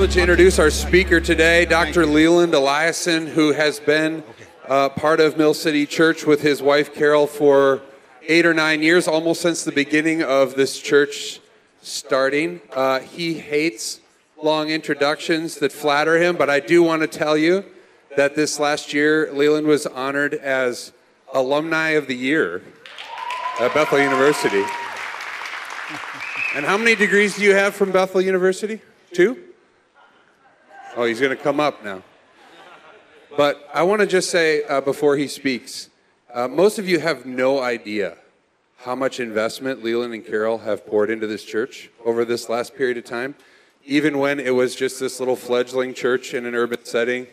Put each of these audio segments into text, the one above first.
privilege to introduce our speaker today, Dr. Leland Eliason, who has been uh, part of Mill City Church with his wife Carol for eight or nine years, almost since the beginning of this church starting. Uh, he hates long introductions that flatter him, but I do want to tell you that this last year, Leland was honored as Alumni of the Year at Bethel University. And how many degrees do you have from Bethel University? Two? Oh, he's going to come up now. But I want to just say uh, before he speaks, uh, most of you have no idea how much investment Leland and Carol have poured into this church over this last period of time. Even when it was just this little fledgling church in an urban setting,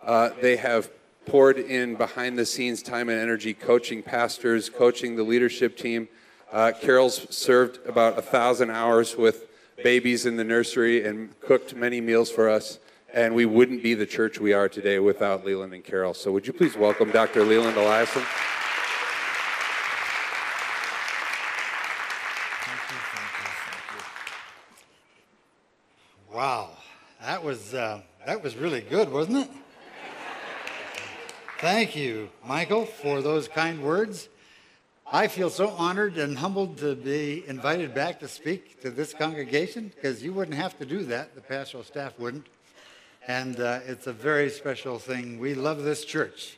uh, they have poured in behind the scenes time and energy coaching pastors, coaching the leadership team. Uh, Carol's served about a thousand hours with babies in the nursery and cooked many meals for us. And we wouldn't be the church we are today without Leland and Carol. So would you please welcome Dr. Leland Eliason? Wow, that was uh, that was really good, wasn't it? Thank you, Michael, for those kind words. I feel so honored and humbled to be invited back to speak to this congregation because you wouldn't have to do that. The pastoral staff wouldn't. And uh, it's a very special thing. We love this church,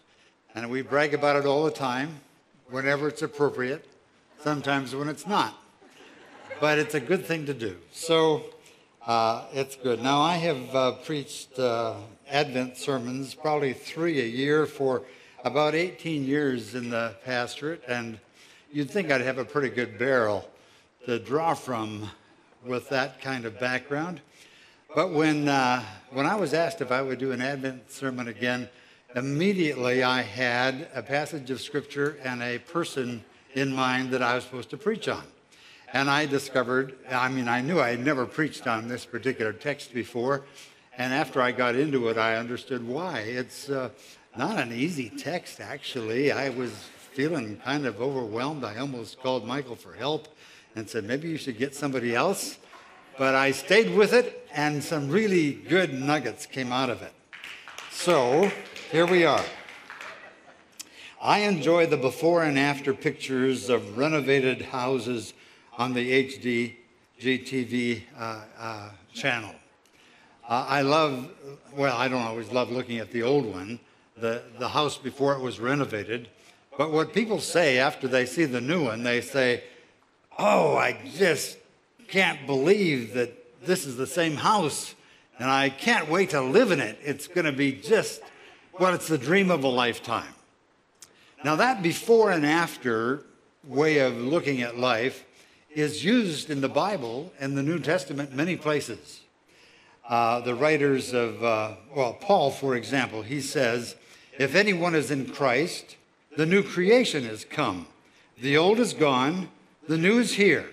and we brag about it all the time, whenever it's appropriate, sometimes when it's not. But it's a good thing to do. So uh, it's good. Now, I have uh, preached uh, Advent sermons, probably three a year, for about 18 years in the pastorate, and you'd think I'd have a pretty good barrel to draw from with that kind of background. But when, uh, when I was asked if I would do an Advent sermon again, immediately I had a passage of Scripture and a person in mind that I was supposed to preach on. And I discovered, I mean, I knew I had never preached on this particular text before. And after I got into it, I understood why. It's uh, not an easy text, actually. I was feeling kind of overwhelmed. I almost called Michael for help and said, maybe you should get somebody else. But I stayed with it, and some really good nuggets came out of it. So here we are. I enjoy the before and after pictures of renovated houses on the HD GTV uh, uh, channel. Uh, I love, well, I don't always love looking at the old one, the, the house before it was renovated. But what people say after they see the new one, they say, Oh, I just can't believe that this is the same house, and I can't wait to live in it. It's going to be just, well, it's the dream of a lifetime. Now, that before and after way of looking at life is used in the Bible and the New Testament many places. Uh, the writers of, uh, well, Paul, for example, he says, If anyone is in Christ, the new creation has come. The old is gone, the new is here.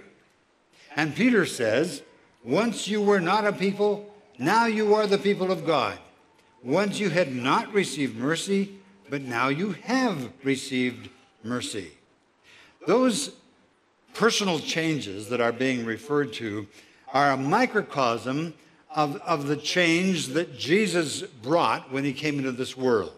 And Peter says, Once you were not a people, now you are the people of God. Once you had not received mercy, but now you have received mercy. Those personal changes that are being referred to are a microcosm of, of the change that Jesus brought when he came into this world.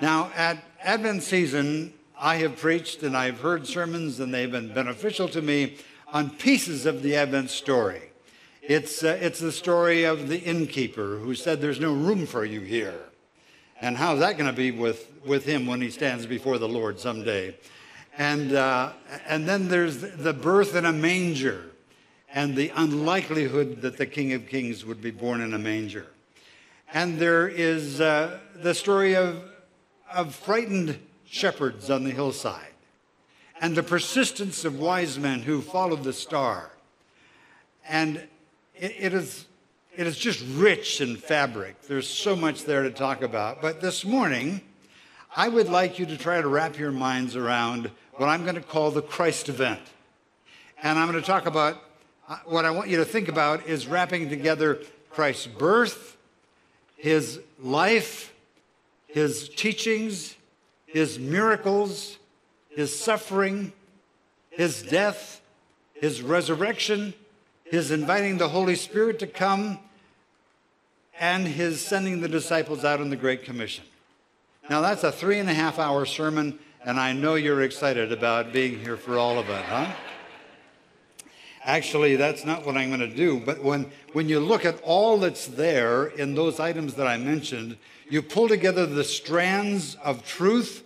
Now, at Advent season, I have preached and I've heard sermons, and they've been beneficial to me on pieces of the Advent story. It's, uh, it's the story of the innkeeper who said, There's no room for you here. And how's that going to be with, with him when he stands before the Lord someday? And, uh, and then there's the birth in a manger and the unlikelihood that the King of Kings would be born in a manger. And there is uh, the story of, of frightened shepherds on the hillside and the persistence of wise men who followed the star. And it, it, is, it is just rich in fabric. There's so much there to talk about. But this morning, I would like you to try to wrap your minds around what I'm going to call the Christ event. And I'm going to talk about uh, what I want you to think about is wrapping together Christ's birth, his life, his teachings, his miracles, his suffering, his death, his resurrection, his inviting the Holy Spirit to come, and his sending the disciples out on the Great Commission. Now, that's a three and a half hour sermon, and I know you're excited about being here for all of it, huh? Actually, that's not what I'm going to do. But when, when you look at all that's there in those items that I mentioned, you pull together the strands of truth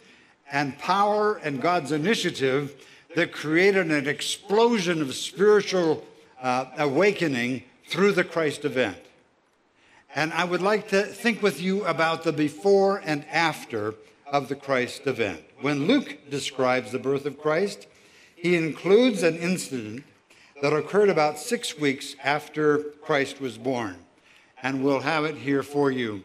and power and God's initiative that created an explosion of spiritual uh, awakening through the Christ event. And I would like to think with you about the before and after of the Christ event. When Luke describes the birth of Christ, he includes an incident that occurred about six weeks after Christ was born. And we'll have it here for you.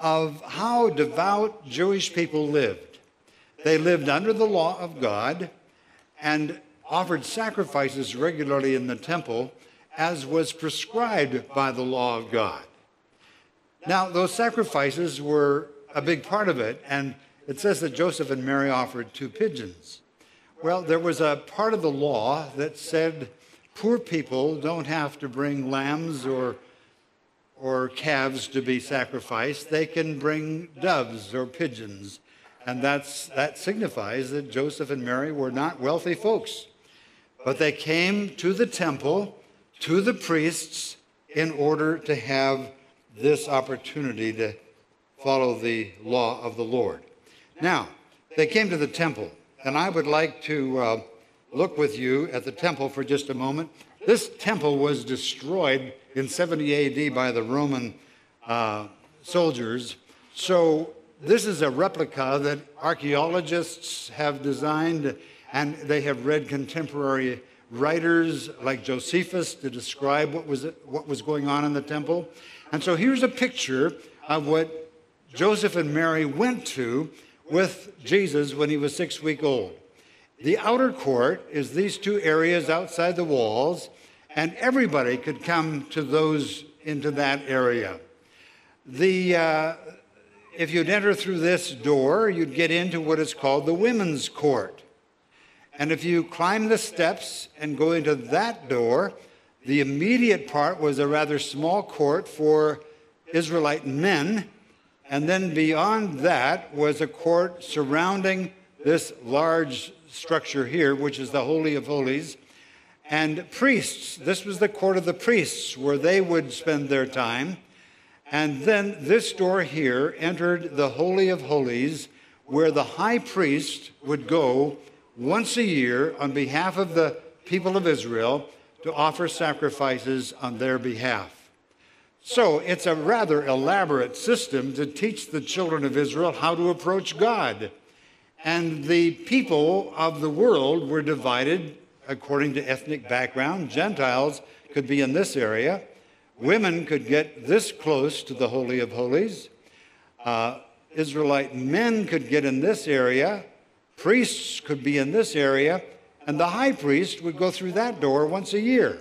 of how devout Jewish people lived. They lived under the law of God and offered sacrifices regularly in the temple as was prescribed by the law of God. Now, those sacrifices were a big part of it, and it says that Joseph and Mary offered two pigeons. Well, there was a part of the law that said Poor people don't have to bring lambs or, or calves to be sacrificed. They can bring doves or pigeons. And that's, that signifies that Joseph and Mary were not wealthy folks. But they came to the temple, to the priests, in order to have this opportunity to follow the law of the Lord. Now, they came to the temple, and I would like to uh, look with you at the temple for just a moment. This temple was destroyed in 70 AD by the Roman uh, soldiers. So, this is a replica that archaeologists have designed, and they have read contemporary writers like Josephus to describe what was, what was going on in the temple. And so, here's a picture of what Joseph and Mary went to with Jesus when he was six weeks old. The outer court is these two areas outside the walls, and everybody could come to those into that area. The, uh, if you'd enter through this door, you'd get into what is called the women's court. And if you climb the steps and go into that door, the immediate part was a rather small court for Israelite men. And then beyond that was a court surrounding this large structure here, which is the Holy of Holies. And priests, this was the court of the priests where they would spend their time. And then this door here entered the Holy of Holies, where the high priest would go once a year on behalf of the people of Israel to offer sacrifices on their behalf. So it's a rather elaborate system to teach the children of Israel how to approach God. And the people of the world were divided according to ethnic background. Gentiles could be in this area, women could get this close to the Holy of Holies, uh, Israelite men could get in this area, priests could be in this area, and the high priest would go through that door once a year.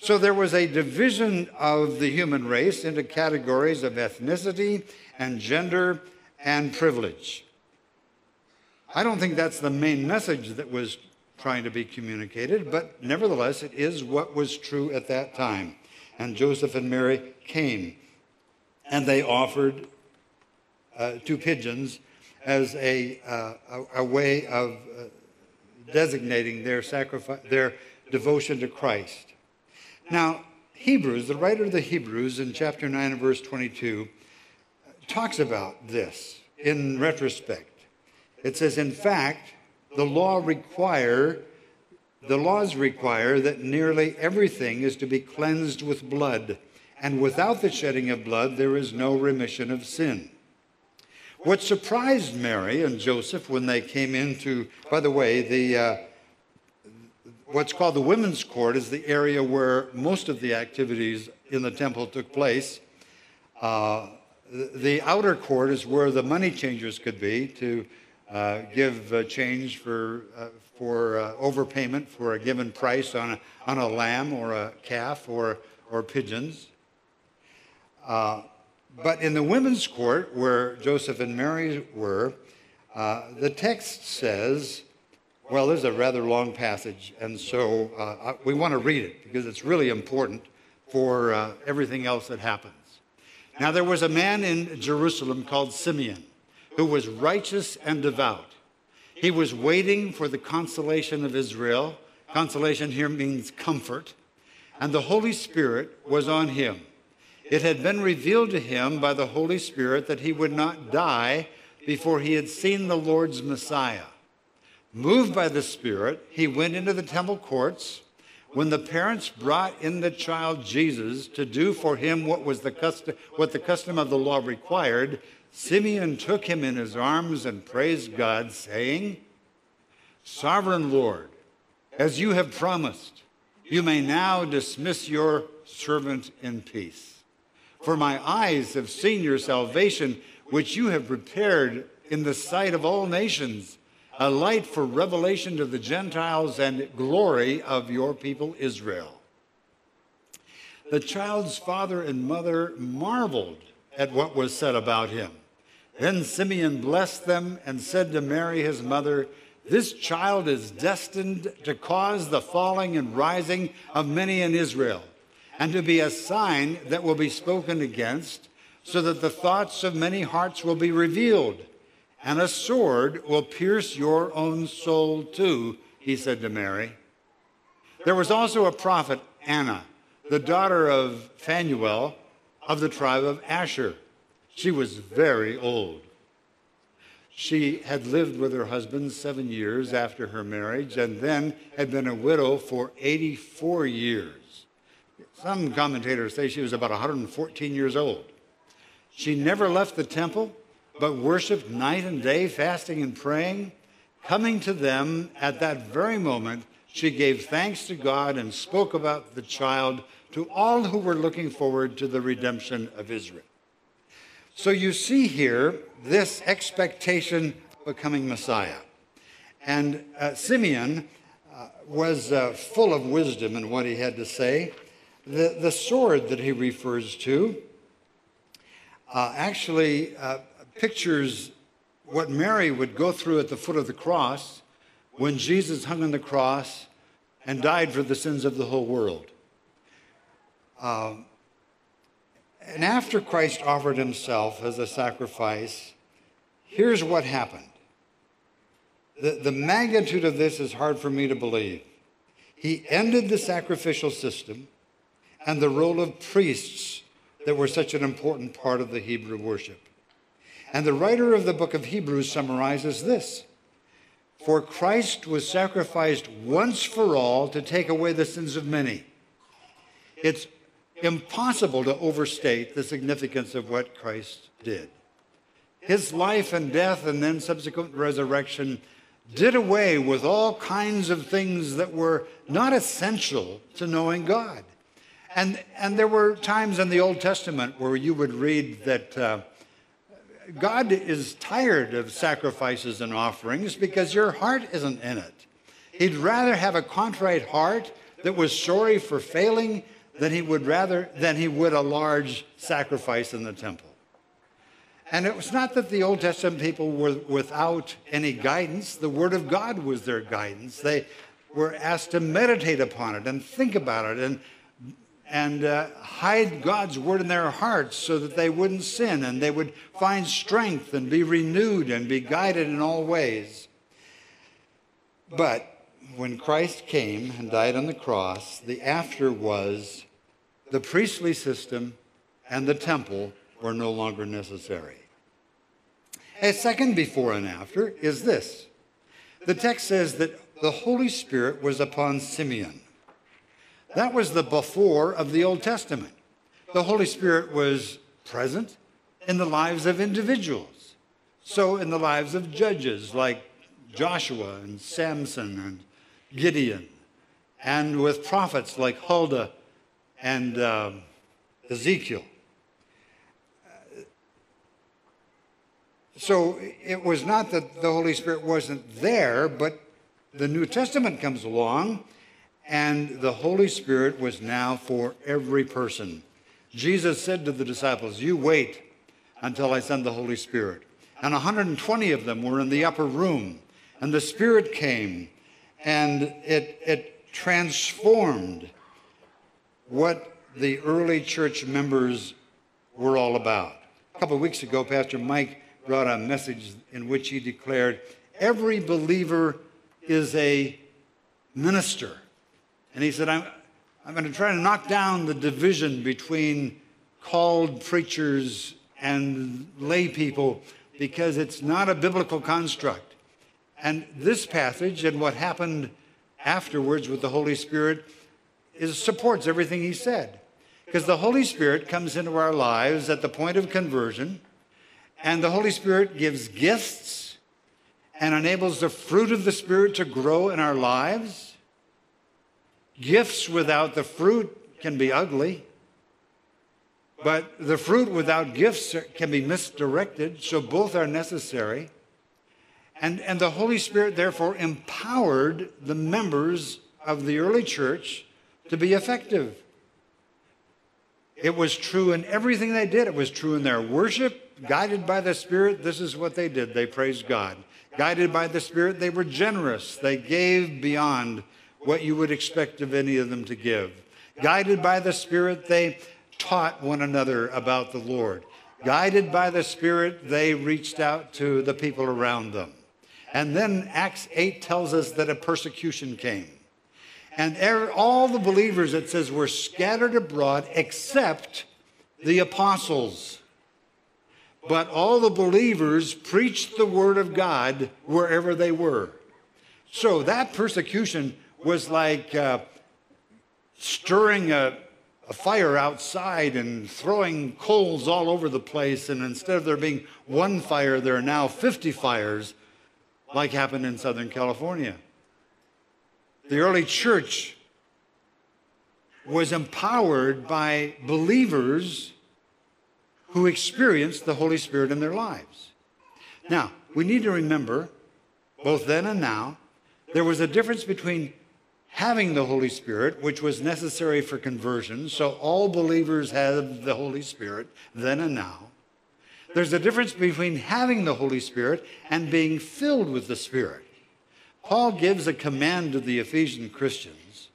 So there was a division of the human race into categories of ethnicity and gender and privilege. I don't think that's the main message that was trying to be communicated, but nevertheless, it is what was true at that time. And Joseph and Mary came, and they offered uh, two pigeons as a, uh, a, a, way of uh, designating their sacrifice, their devotion to Christ. Now, Hebrews, the writer of the Hebrews in chapter 9 and verse 22, talks about this in retrospect. It says, in fact, the law require the laws require that nearly everything is to be cleansed with blood, and without the shedding of blood there is no remission of sin. What surprised Mary and Joseph when they came into, by the way, the uh, what's called the women's court is the area where most of the activities in the temple took place. Uh, the, outer court is where the money changers could be to uh, give change for, uh, for uh, overpayment for a given price on a, on a lamb or a calf or, or pigeons. Uh, but in the women's court, where Joseph and Mary were, the text says, well, there's a rather long passage, and so uh, we want to read it because it's really important for uh, everything else that happens. Now, there was a man in Jerusalem called Simeon who was righteous and devout. He was waiting for the consolation of Israel. Consolation here means comfort. And the Holy Spirit was on him. It had been revealed to him by the Holy Spirit that he would not die before he had seen the Lord's Messiah. Moved by the Spirit, he went into the temple courts. When the parents brought in the child Jesus to do for him what was the custom, what the custom of the law required, Simeon took him in his arms and praised God, saying, Sovereign Lord, as you have promised, you may now dismiss your servant in peace. For my eyes have seen your salvation, which you have prepared in the sight of all nations, a light for revelation to the Gentiles and glory of your people Israel. The child's father and mother marveled at what was said about him. Then Simeon blessed them and said to Mary, his mother, This child is destined to cause the falling and rising of many in Israel, and to be a sign that will be spoken against, so that the thoughts of many hearts will be revealed, and a sword will pierce your own soul too, he said to Mary. There was also a prophet, Anna, the daughter of Phanuel of the tribe of Asher. She was very old. She had lived with her husband seven years after her marriage and then had been a widow for 84 years. Some commentators say she was about 114 years old. She never left the temple, but worshiped night and day, fasting and praying. Coming to them at that very moment, she gave thanks to God and spoke about the child to all who were looking forward to the redemption of Israel. So you see here this expectation of becoming Messiah. And uh, Simeon uh, was uh, full of wisdom in what he had to say. The, the sword that he refers to uh, actually uh, pictures what Mary would go through at the foot of the cross when Jesus hung on the cross and died for the sins of the whole world. Um, and after Christ offered himself as a sacrifice, here's what happened. The, the magnitude of this is hard for me to believe. He ended the sacrificial system and the role of priests that were such an important part of the Hebrew worship. And the writer of the book of Hebrews summarizes this For Christ was sacrificed once for all to take away the sins of many. It's impossible to overstate the significance of what Christ did. His life and death and then subsequent resurrection did away with all kinds of things that were not essential to knowing God. And, and there were times in the Old Testament where you would read that uh, God is tired of sacrifices and offerings because your heart isn't in it. He'd rather have a contrite heart that was sorry for failing than he would rather than he would a large sacrifice in the temple. And it was not that the Old Testament people were without any guidance. The Word of God was their guidance. They were asked to meditate upon it and think about it and, and uh, hide God's Word in their hearts so that they wouldn't sin and they would find strength and be renewed and be guided in all ways. But when Christ came and died on the cross, the after was the priestly system and the temple were no longer necessary. A second before and after is this the text says that the Holy Spirit was upon Simeon. That was the before of the Old Testament. The Holy Spirit was present in the lives of individuals. So, in the lives of judges like Joshua and Samson and Gideon, and with prophets like Huldah and uh, Ezekiel. So it was not that the Holy Spirit wasn't there, but the New Testament comes along, and the Holy Spirit was now for every person. Jesus said to the disciples, You wait until I send the Holy Spirit. And 120 of them were in the upper room, and the Spirit came, and it, it transformed what the early church members were all about. A couple of weeks ago, Pastor Mike brought a message in which he declared every believer is a minister. And he said, I'm, I'm going to try to knock down the division between called preachers and lay people because it's not a biblical construct. And this passage and what happened afterwards with the Holy Spirit is, supports everything he said. Because the Holy Spirit comes into our lives at the point of conversion, and the Holy Spirit gives gifts and enables the fruit of the Spirit to grow in our lives. Gifts without the fruit can be ugly. But the fruit without gifts can be misdirected, so both are necessary. And, and the Holy Spirit, therefore, empowered the members of the early church to be effective. It was true in everything they did. It was true in their worship. Guided by the Spirit, this is what they did. They praised God. Guided by the Spirit, they were generous. They gave beyond what you would expect of any of them to give. Guided by the Spirit, they taught one another about the Lord. Guided by the Spirit, they reached out to the people around them. And then Acts 8 tells us that a persecution came. And all the believers, it says, were scattered abroad except the apostles. But all the believers preached the word of God wherever they were. So that persecution was like uh, stirring a, a fire outside and throwing coals all over the place. And instead of there being one fire, there are now 50 fires, like happened in Southern California. The early church was empowered by believers who experienced the Holy Spirit in their lives. Now, we need to remember, both then and now, there was a difference between having the Holy Spirit, which was necessary for conversion. So all believers have the Holy Spirit then and now. There's a difference between having the Holy Spirit and being filled with the Spirit. Paul gives a command to the Ephesian Christians.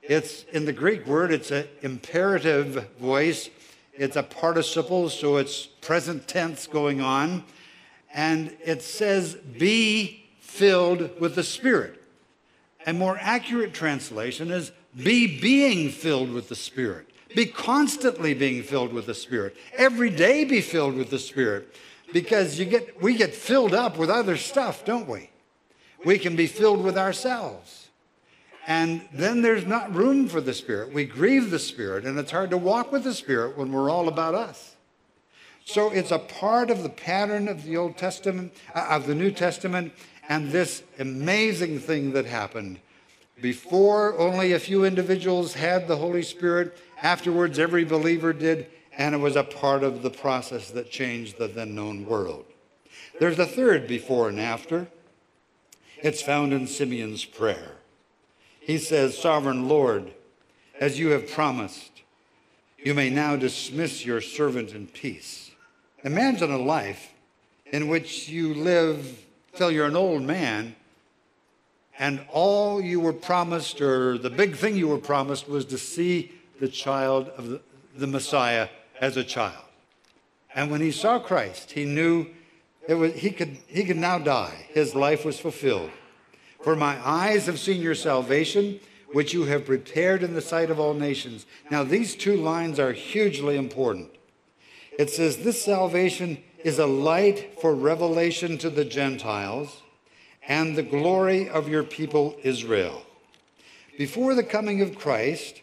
It's in the Greek word, it's an imperative voice. It's a participle, so it's present tense going on. And it says, be filled with the Spirit. A more accurate translation is be being filled with the Spirit. Be constantly being filled with the Spirit. Every day be filled with the Spirit. Because you get, we get filled up with other stuff, don't we? We can be filled with ourselves. And then there's not room for the Spirit. We grieve the Spirit, and it's hard to walk with the Spirit when we're all about us. So it's a part of the pattern of the Old Testament, uh, of the New Testament, and this amazing thing that happened. Before, only a few individuals had the Holy Spirit. Afterwards, every believer did, and it was a part of the process that changed the then known world. There's a third before and after. It's found in Simeon's prayer. He says, Sovereign Lord, as you have promised, you may now dismiss your servant in peace. Imagine a life in which you live till you're an old man, and all you were promised, or the big thing you were promised, was to see the child of the, the Messiah as a child. And when he saw Christ, he knew it was, he, could, he could now die. His life was fulfilled. For my eyes have seen your salvation, which you have prepared in the sight of all nations. Now, these two lines are hugely important. It says, This salvation is a light for revelation to the Gentiles and the glory of your people Israel. Before the coming of Christ,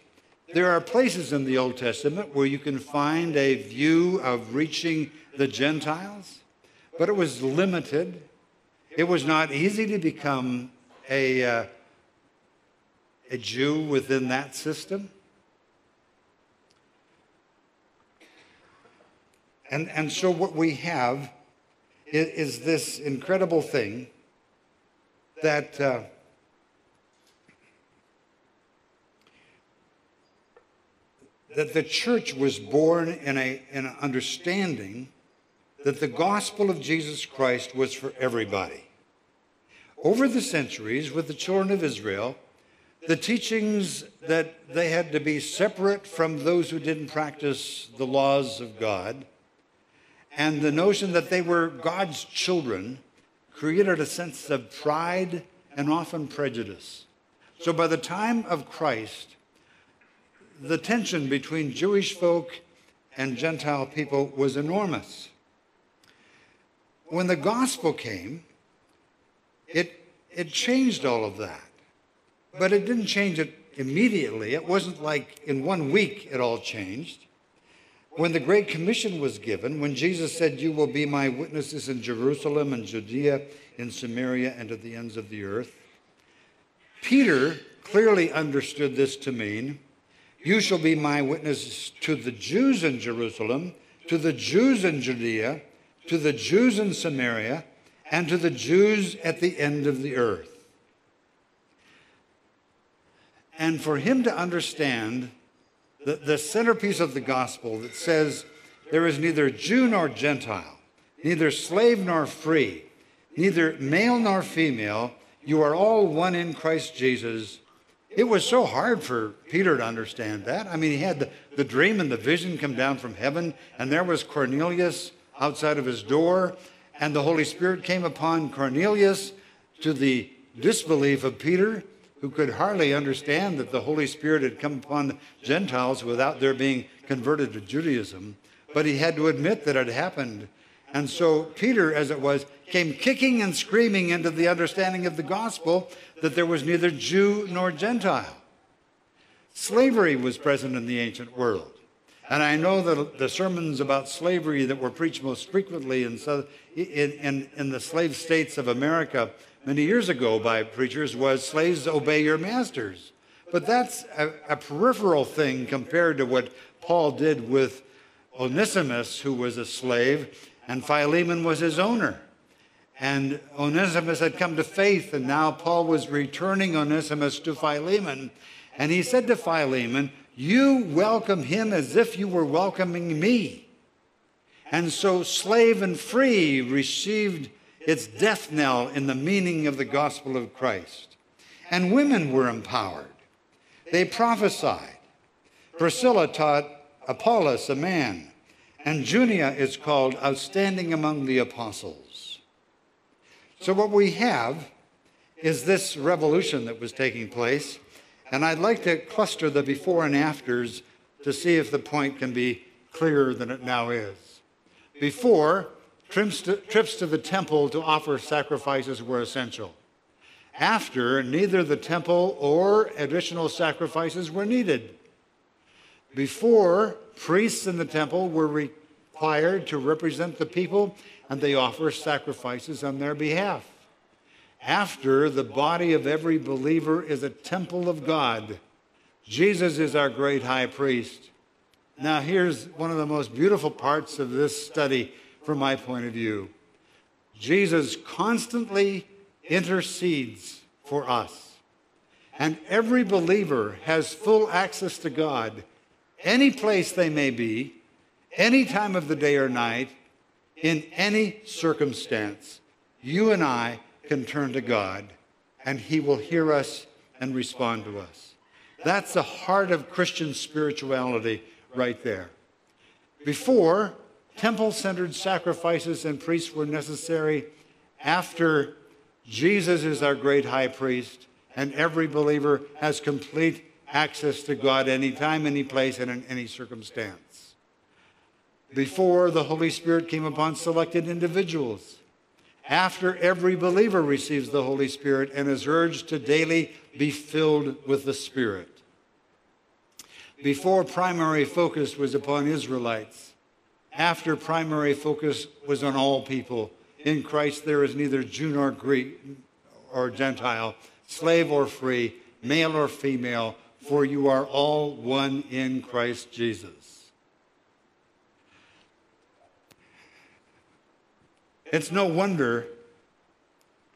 there are places in the Old Testament where you can find a view of reaching the Gentiles, but it was limited. It was not easy to become a, uh, a Jew within that system. And, and so what we have is, is this incredible thing that uh, that the church was born in, a, in an understanding that the gospel of Jesus Christ was for everybody. Over the centuries, with the children of Israel, the teachings that they had to be separate from those who didn't practice the laws of God, and the notion that they were God's children created a sense of pride and often prejudice. So by the time of Christ, the tension between Jewish folk and Gentile people was enormous. When the gospel came, it, it changed all of that. But it didn't change it immediately. It wasn't like in one week it all changed. When the Great Commission was given, when Jesus said, You will be my witnesses in Jerusalem and Judea, in Samaria, and to the ends of the earth, Peter clearly understood this to mean you shall be my witnesses to the Jews in Jerusalem, to the Jews in Judea, to the Jews in Samaria, and to the Jews at the end of the earth. And for him to understand the, the centerpiece of the gospel that says there is neither Jew nor Gentile, neither slave nor free, neither male nor female, you are all one in Christ Jesus it was so hard for Peter to understand that. I mean, he had the, the dream and the vision come down from heaven, and there was Cornelius outside of his door, and the Holy Spirit came upon Cornelius to the disbelief of Peter, who could hardly understand that the Holy Spirit had come upon Gentiles without their being converted to Judaism. But he had to admit that it happened. And so Peter, as it was, came kicking and screaming into the understanding of the gospel that there was neither Jew nor Gentile. Slavery was present in the ancient world. And I know that the sermons about slavery that were preached most frequently in, in, in, the slave states of America many years ago by preachers was slaves obey your masters. But that's a, a peripheral thing compared to what Paul did with Onesimus, who was a slave, and Philemon was his owner. And Onesimus had come to faith, and now Paul was returning Onesimus to Philemon. And he said to Philemon, You welcome him as if you were welcoming me. And so slave and free received its death knell in the meaning of the gospel of Christ. And women were empowered. They prophesied. Priscilla taught Apollos, a man, and Junia is called outstanding among the apostles. So, what we have is this revolution that was taking place, and I'd like to cluster the before and afters to see if the point can be clearer than it now is. Before, trips to, trips to the temple to offer sacrifices were essential. After, neither the temple or additional sacrifices were needed. Before, priests in the temple were required to represent the people and they offer sacrifices on their behalf. After, the body of every believer is a temple of God. Jesus is our great high priest. Now, here's one of the most beautiful parts of this study from my point of view Jesus constantly intercedes for us. And every believer has full access to God, any place they may be, any time of the day or night, in any circumstance, you and I can turn to God and He will hear us and respond to us. That's the heart of Christian spirituality right there. Before, temple centered sacrifices and priests were necessary. After, Jesus is our great high priest, and every believer has complete access to God anytime, any place, and in any circumstance before the Holy Spirit came upon selected individuals. After every believer receives the Holy Spirit and is urged to daily be filled with the Spirit. Before primary focus was upon Israelites, after primary focus was on all people. In Christ there is neither Jew nor Greek or Gentile, slave or free, male or female, for you are all one in Christ Jesus. It's no wonder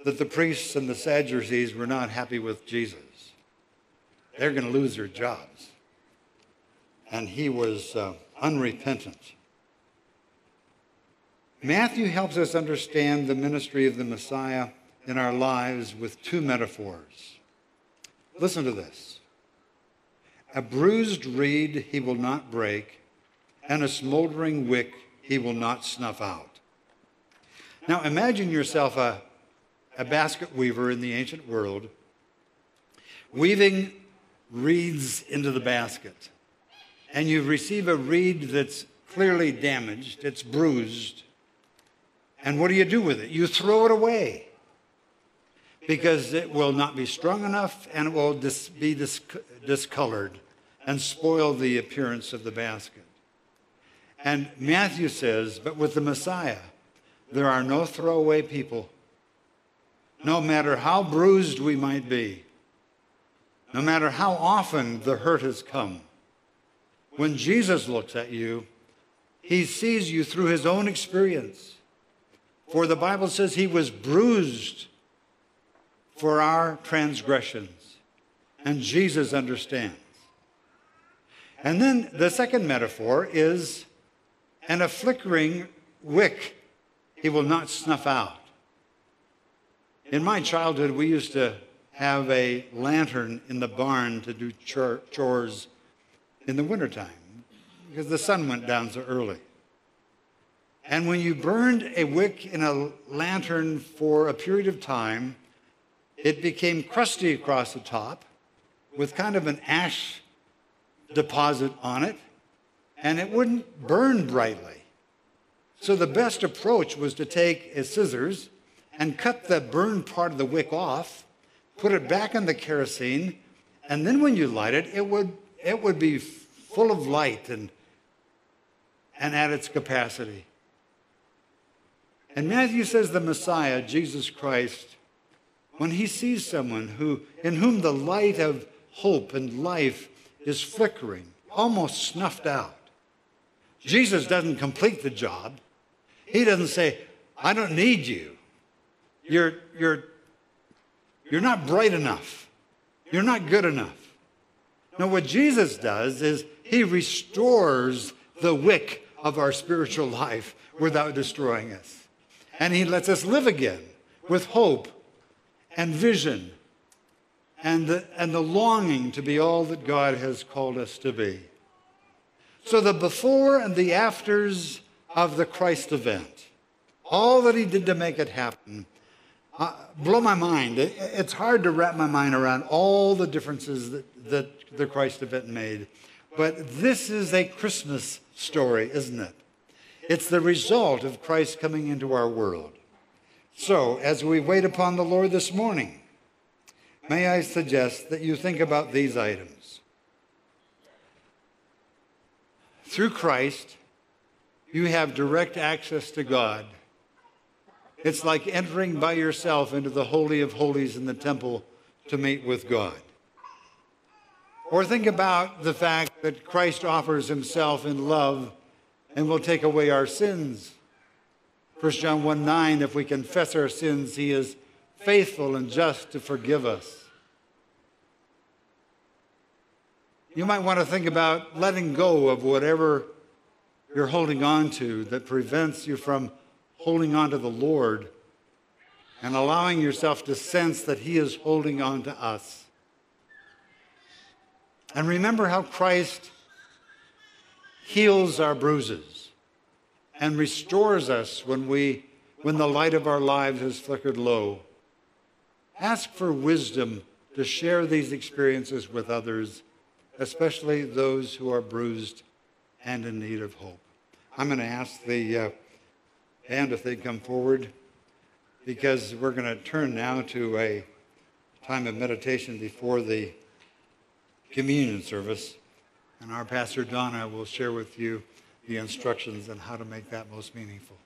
that the priests and the Sadducees were not happy with Jesus. They're going to lose their jobs. And he was uh, unrepentant. Matthew helps us understand the ministry of the Messiah in our lives with two metaphors. Listen to this A bruised reed he will not break, and a smoldering wick he will not snuff out. Now imagine yourself a, a basket weaver in the ancient world, weaving reeds into the basket. And you receive a reed that's clearly damaged, it's bruised. And what do you do with it? You throw it away because it will not be strong enough and it will dis- be dis- discolored and spoil the appearance of the basket. And Matthew says, but with the Messiah, there are no throwaway people. No matter how bruised we might be, no matter how often the hurt has come, when Jesus looks at you, he sees you through his own experience. For the Bible says he was bruised for our transgressions, and Jesus understands. And then the second metaphor is and a flickering wick he will not snuff out. In my childhood, we used to have a lantern in the barn to do chores in the wintertime because the sun went down so early. And when you burned a wick in a lantern for a period of time, it became crusty across the top with kind of an ash deposit on it and it wouldn't burn brightly. So the best approach was to take a scissors and cut the burned part of the wick off, put it back in the kerosene, and then when you light it, it would, it would be full of light and, and at its capacity. And Matthew says the Messiah, Jesus Christ, when he sees someone who, in whom the light of hope and life is flickering, almost snuffed out, Jesus doesn't complete the job. He doesn't say, I don't need you. You're, you're, you're not bright enough. You're not good enough. No, what Jesus does is he restores the wick of our spiritual life without destroying us. And he lets us live again with hope and vision and the, and the longing to be all that God has called us to be. So the before and the afters of the Christ event, all that he did to make it happen, uh, blow my mind. It, it's hard to wrap my mind around all the differences that, that the Christ event made. But this is a Christmas story, isn't it? It's the result of Christ coming into our world. So, as we wait upon the Lord this morning, may I suggest that you think about these items. Through Christ, you have direct access to God. It's like entering by yourself into the Holy of Holies in the temple to meet with God. Or think about the fact that Christ offers himself in love and will take away our sins. 1 John 1 9, if we confess our sins, he is faithful and just to forgive us. You might want to think about letting go of whatever you're holding on to that prevents you from holding on to the Lord and allowing yourself to sense that He is holding on to us. And remember how Christ heals our bruises and restores us when, we, when the light of our lives has flickered low. Ask for wisdom to share these experiences with others especially those who are bruised and in need of hope. I'm going to ask the uh, band if they come forward because we're going to turn now to a time of meditation before the communion service. And our pastor Donna will share with you the instructions on how to make that most meaningful.